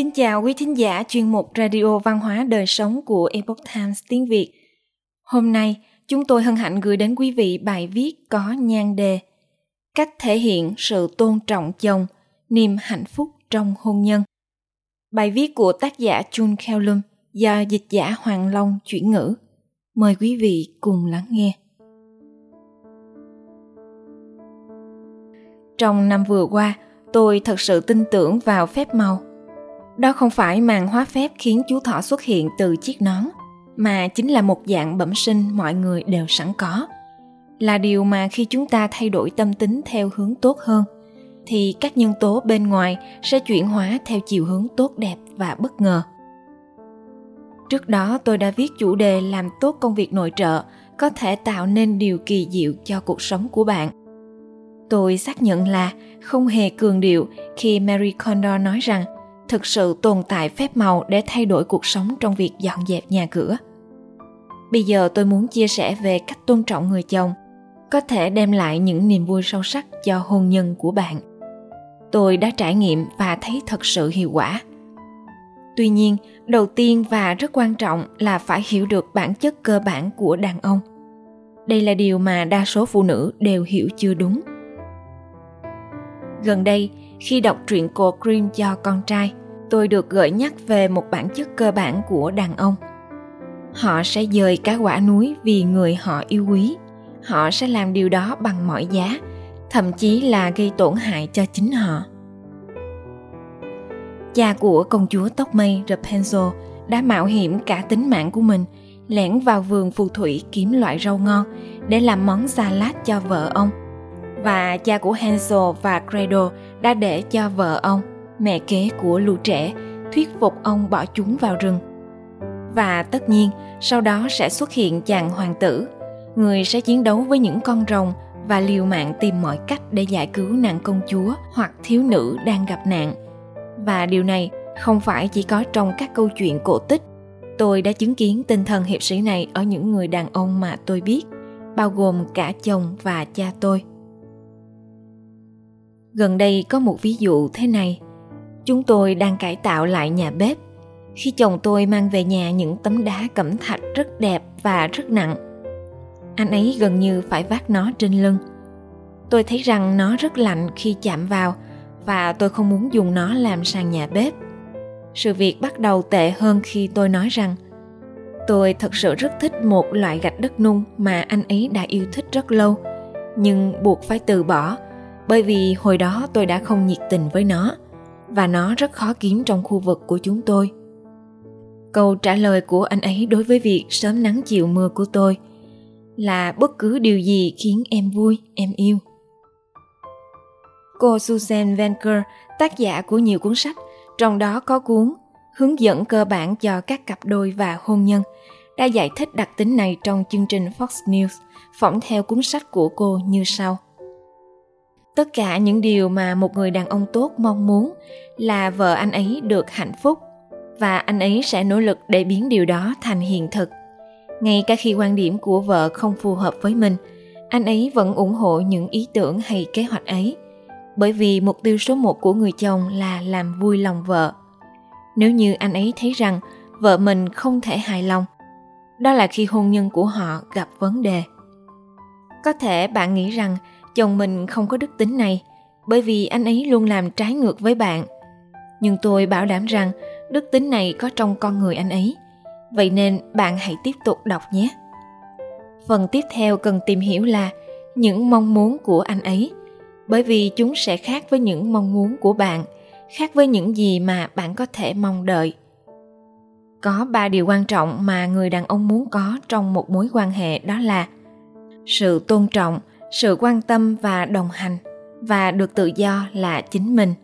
Kính chào quý thính giả chuyên mục Radio Văn hóa Đời Sống của Epoch Times tiếng Việt. Hôm nay, chúng tôi hân hạnh gửi đến quý vị bài viết có nhan đề Cách thể hiện sự tôn trọng chồng, niềm hạnh phúc trong hôn nhân. Bài viết của tác giả Chun Keolum do dịch giả Hoàng Long chuyển ngữ. Mời quý vị cùng lắng nghe. Trong năm vừa qua, tôi thật sự tin tưởng vào phép màu. Đó không phải màn hóa phép khiến chú thỏ xuất hiện từ chiếc nón, mà chính là một dạng bẩm sinh mọi người đều sẵn có. Là điều mà khi chúng ta thay đổi tâm tính theo hướng tốt hơn, thì các nhân tố bên ngoài sẽ chuyển hóa theo chiều hướng tốt đẹp và bất ngờ. Trước đó tôi đã viết chủ đề làm tốt công việc nội trợ có thể tạo nên điều kỳ diệu cho cuộc sống của bạn Tôi xác nhận là không hề cường điệu khi Mary Condor nói rằng thực sự tồn tại phép màu để thay đổi cuộc sống trong việc dọn dẹp nhà cửa. Bây giờ tôi muốn chia sẻ về cách tôn trọng người chồng có thể đem lại những niềm vui sâu sắc cho hôn nhân của bạn. Tôi đã trải nghiệm và thấy thật sự hiệu quả. Tuy nhiên, đầu tiên và rất quan trọng là phải hiểu được bản chất cơ bản của đàn ông. Đây là điều mà đa số phụ nữ đều hiểu chưa đúng Gần đây, khi đọc truyện cô Grimm cho con trai, tôi được gợi nhắc về một bản chất cơ bản của đàn ông. Họ sẽ dời cả quả núi vì người họ yêu quý. Họ sẽ làm điều đó bằng mọi giá, thậm chí là gây tổn hại cho chính họ. Cha của công chúa tóc mây Rapunzel đã mạo hiểm cả tính mạng của mình lẻn vào vườn phù thủy kiếm loại rau ngon để làm món salad cho vợ ông và cha của Hansel và Gretel đã để cho vợ ông, mẹ kế của lũ trẻ, thuyết phục ông bỏ chúng vào rừng. Và tất nhiên, sau đó sẽ xuất hiện chàng hoàng tử, người sẽ chiến đấu với những con rồng và liều mạng tìm mọi cách để giải cứu nàng công chúa hoặc thiếu nữ đang gặp nạn. Và điều này không phải chỉ có trong các câu chuyện cổ tích. Tôi đã chứng kiến tinh thần hiệp sĩ này ở những người đàn ông mà tôi biết, bao gồm cả chồng và cha tôi gần đây có một ví dụ thế này. Chúng tôi đang cải tạo lại nhà bếp. Khi chồng tôi mang về nhà những tấm đá cẩm thạch rất đẹp và rất nặng, anh ấy gần như phải vác nó trên lưng. Tôi thấy rằng nó rất lạnh khi chạm vào và tôi không muốn dùng nó làm sàn nhà bếp. Sự việc bắt đầu tệ hơn khi tôi nói rằng, tôi thật sự rất thích một loại gạch đất nung mà anh ấy đã yêu thích rất lâu, nhưng buộc phải từ bỏ bởi vì hồi đó tôi đã không nhiệt tình với nó, và nó rất khó kiếm trong khu vực của chúng tôi. Câu trả lời của anh ấy đối với việc sớm nắng chiều mưa của tôi là bất cứ điều gì khiến em vui, em yêu. Cô susan venker, tác giả của nhiều cuốn sách, trong đó có cuốn hướng dẫn cơ bản cho các cặp đôi và hôn nhân, đã giải thích đặc tính này trong chương trình fox news, phỏng theo cuốn sách của cô như sau tất cả những điều mà một người đàn ông tốt mong muốn là vợ anh ấy được hạnh phúc, và anh ấy sẽ nỗ lực để biến điều đó thành hiện thực. Ngay cả khi quan điểm của vợ không phù hợp với mình, anh ấy vẫn ủng hộ những ý tưởng hay kế hoạch ấy, bởi vì mục tiêu số một của người chồng là làm vui lòng vợ. Nếu như anh ấy thấy rằng vợ mình không thể hài lòng, đó là khi hôn nhân của họ gặp vấn đề. Có thể bạn nghĩ rằng chồng mình không có đức tính này, bởi vì anh ấy luôn làm trái ngược với bạn. Nhưng tôi bảo đảm rằng đức tính này có trong con người anh ấy. Vậy nên bạn hãy tiếp tục đọc nhé. Phần tiếp theo cần tìm hiểu là những mong muốn của anh ấy, bởi vì chúng sẽ khác với những mong muốn của bạn, khác với những gì mà bạn có thể mong đợi. Có ba điều quan trọng mà người đàn ông muốn có trong một mối quan hệ, đó là sự tôn trọng sự quan tâm và đồng hành và được tự do là chính mình.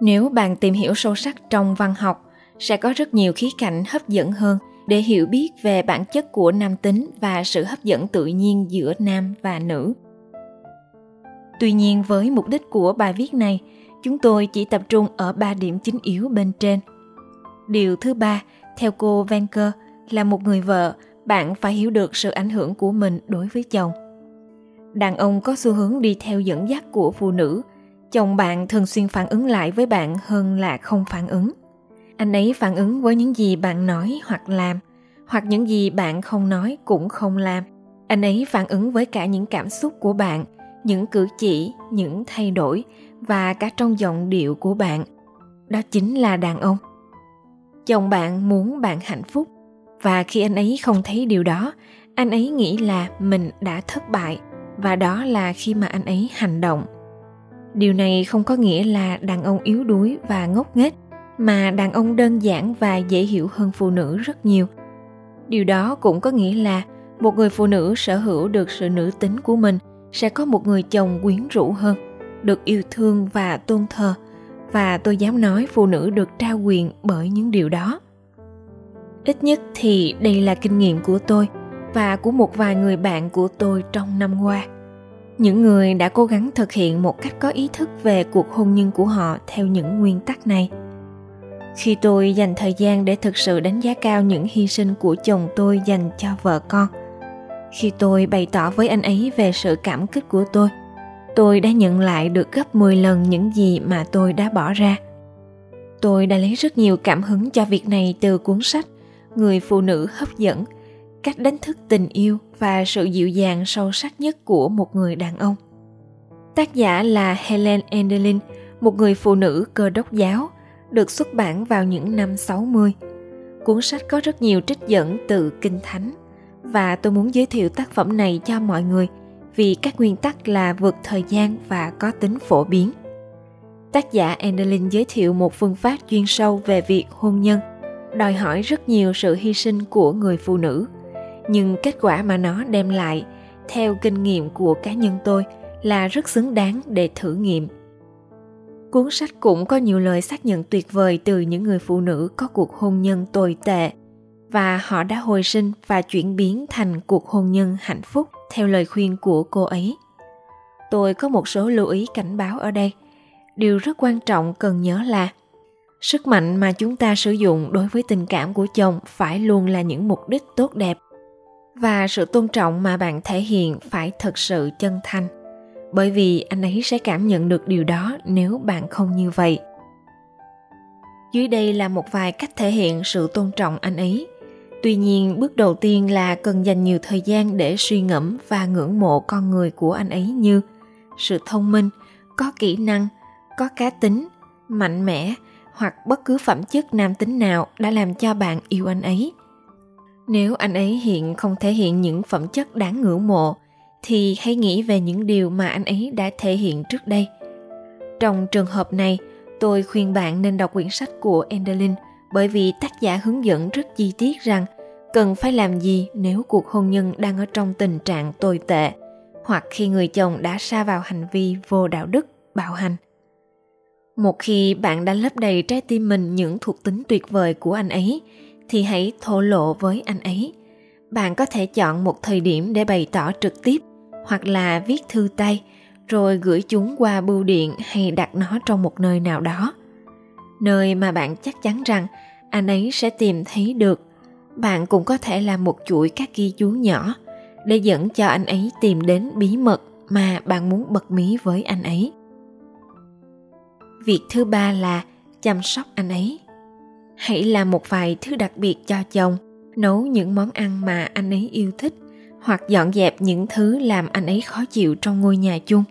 Nếu bạn tìm hiểu sâu sắc trong văn học, sẽ có rất nhiều khía cạnh hấp dẫn hơn để hiểu biết về bản chất của nam tính và sự hấp dẫn tự nhiên giữa nam và nữ. Tuy nhiên, với mục đích của bài viết này, chúng tôi chỉ tập trung ở ba điểm chính yếu bên trên. Điều thứ ba, theo cô venker, là một người vợ, bạn phải hiểu được sự ảnh hưởng của mình đối với chồng đàn ông có xu hướng đi theo dẫn dắt của phụ nữ. Chồng bạn thường xuyên phản ứng lại với bạn hơn là không phản ứng. Anh ấy phản ứng với những gì bạn nói hoặc làm, hoặc những gì bạn không nói cũng không làm. Anh ấy phản ứng với cả những cảm xúc của bạn, những cử chỉ, những thay đổi và cả trong giọng điệu của bạn. Đó chính là đàn ông. Chồng bạn muốn bạn hạnh phúc. Và khi anh ấy không thấy điều đó, anh ấy nghĩ là mình đã thất bại và đó là khi mà anh ấy hành động. Điều này không có nghĩa là đàn ông yếu đuối và ngốc nghếch, mà đàn ông đơn giản và dễ hiểu hơn phụ nữ rất nhiều. Điều đó cũng có nghĩa là một người phụ nữ sở hữu được sự nữ tính của mình sẽ có một người chồng quyến rũ hơn, được yêu thương và tôn thờ. Và tôi dám nói phụ nữ được trao quyền bởi những điều đó. Ít nhất thì đây là kinh nghiệm của tôi và của một vài người bạn của tôi trong năm qua. Những người đã cố gắng thực hiện một cách có ý thức về cuộc hôn nhân của họ theo những nguyên tắc này. Khi tôi dành thời gian để thực sự đánh giá cao những hy sinh của chồng tôi dành cho vợ con khi tôi bày tỏ với anh ấy về sự cảm kích của tôi tôi đã nhận lại được gấp 10 lần những gì mà tôi đã bỏ ra. Tôi đã lấy rất nhiều cảm hứng cho việc này từ cuốn sách Người phụ nữ hấp dẫn, cách đánh thức tình yêu và sự dịu dàng sâu sắc nhất của một người đàn ông. Tác giả là Helen Enderlin, một người phụ nữ cơ đốc giáo, được xuất bản vào những năm 60. Cuốn sách có rất nhiều trích dẫn từ Kinh Thánh và tôi muốn giới thiệu tác phẩm này cho mọi người – vì các nguyên tắc là vượt thời gian và có tính phổ biến. Tác giả Enderlin giới thiệu một phương pháp chuyên sâu về việc hôn nhân, đòi hỏi rất nhiều sự hy sinh của người phụ nữ, nhưng kết quả mà nó đem lại, theo kinh nghiệm của cá nhân tôi, là rất xứng đáng để thử nghiệm. Cuốn sách cũng có nhiều lời xác nhận tuyệt vời từ những người phụ nữ có cuộc hôn nhân tồi tệ và họ đã hồi sinh và chuyển biến thành cuộc hôn nhân hạnh phúc theo lời khuyên của cô ấy. Tôi có một số lưu ý cảnh báo ở đây. Điều rất quan trọng cần nhớ là sức mạnh mà chúng ta sử dụng đối với tình cảm của chồng phải luôn là những mục đích tốt đẹp và sự tôn trọng mà bạn thể hiện phải thật sự chân thành. Bởi vì anh ấy sẽ cảm nhận được điều đó nếu bạn không như vậy. Dưới đây là một vài cách thể hiện sự tôn trọng anh ấy. Tuy nhiên, bước đầu tiên là cần dành nhiều thời gian để suy ngẫm và ngưỡng mộ con người của anh ấy như sự thông minh, có kỹ năng, có cá tính, mạnh mẽ hoặc bất cứ phẩm chất nam tính nào đã làm cho bạn yêu anh ấy nếu anh ấy hiện không thể hiện những phẩm chất đáng ngưỡng mộ, thì hãy nghĩ về những điều mà anh ấy đã thể hiện trước đây. Trong trường hợp này, tôi khuyên bạn nên đọc quyển sách của enderlin, bởi vì tác giả hướng dẫn rất chi tiết rằng cần phải làm gì nếu cuộc hôn nhân đang ở trong tình trạng tồi tệ, hoặc khi người chồng đã sa vào hành vi vô đạo đức, bạo hành. Một khi bạn đã lấp đầy trái tim mình những thuộc tính tuyệt vời của anh ấy thì hãy thổ lộ với anh ấy. Bạn có thể chọn một thời điểm để bày tỏ trực tiếp, hoặc là viết thư tay, rồi gửi chúng qua bưu điện hay đặt nó trong một nơi nào đó. Nơi mà bạn chắc chắn rằng anh ấy sẽ tìm thấy được. Bạn cũng có thể làm một chuỗi các ghi chú nhỏ để dẫn cho anh ấy tìm đến bí mật mà bạn muốn bật mí với anh ấy. Việc thứ ba là chăm sóc anh ấy hãy làm một vài thứ đặc biệt cho chồng. Nấu những món ăn mà anh ấy yêu thích, hoặc dọn dẹp những thứ làm anh ấy khó chịu trong ngôi nhà chung.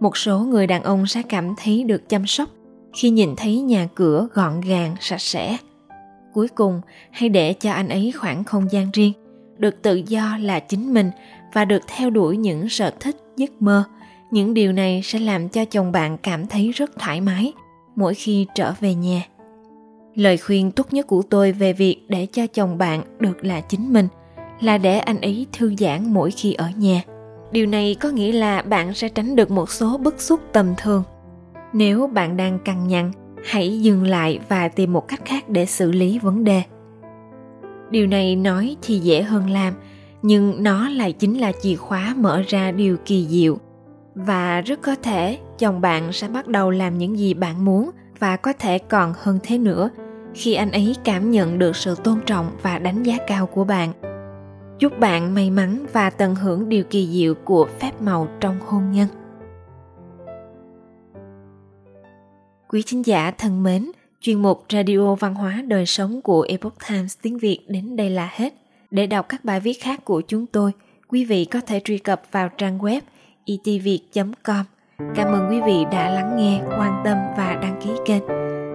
Một số người đàn ông sẽ cảm thấy được chăm sóc khi nhìn thấy nhà cửa gọn gàng, sạch sẽ. Cuối cùng, hãy để cho anh ấy khoảng không gian riêng, được tự do là chính mình và được theo đuổi những sở thích, giấc mơ. Những điều này sẽ làm cho chồng bạn cảm thấy rất thoải mái mỗi khi trở về nhà lời khuyên tốt nhất của tôi về việc để cho chồng bạn được là chính mình là để anh ấy thư giãn mỗi khi ở nhà. Điều này có nghĩa là bạn sẽ tránh được một số bức xúc tầm thường. Nếu bạn đang căng nhằn, hãy dừng lại và tìm một cách khác để xử lý vấn đề. Điều này nói thì dễ hơn làm, nhưng nó lại chính là chìa khóa mở ra điều kỳ diệu. Và rất có thể chồng bạn sẽ bắt đầu làm những gì bạn muốn và có thể còn hơn thế nữa khi anh ấy cảm nhận được sự tôn trọng và đánh giá cao của bạn chúc bạn may mắn và tận hưởng điều kỳ diệu của phép màu trong hôn nhân Quý khán giả thân mến, chuyên mục Radio Văn hóa Đời Sống của Epoch Times tiếng Việt đến đây là hết. Để đọc các bài viết khác của chúng tôi, quý vị có thể truy cập vào trang web e itviet.com. Cảm ơn quý vị đã lắng nghe, quan tâm và đăng ký kênh.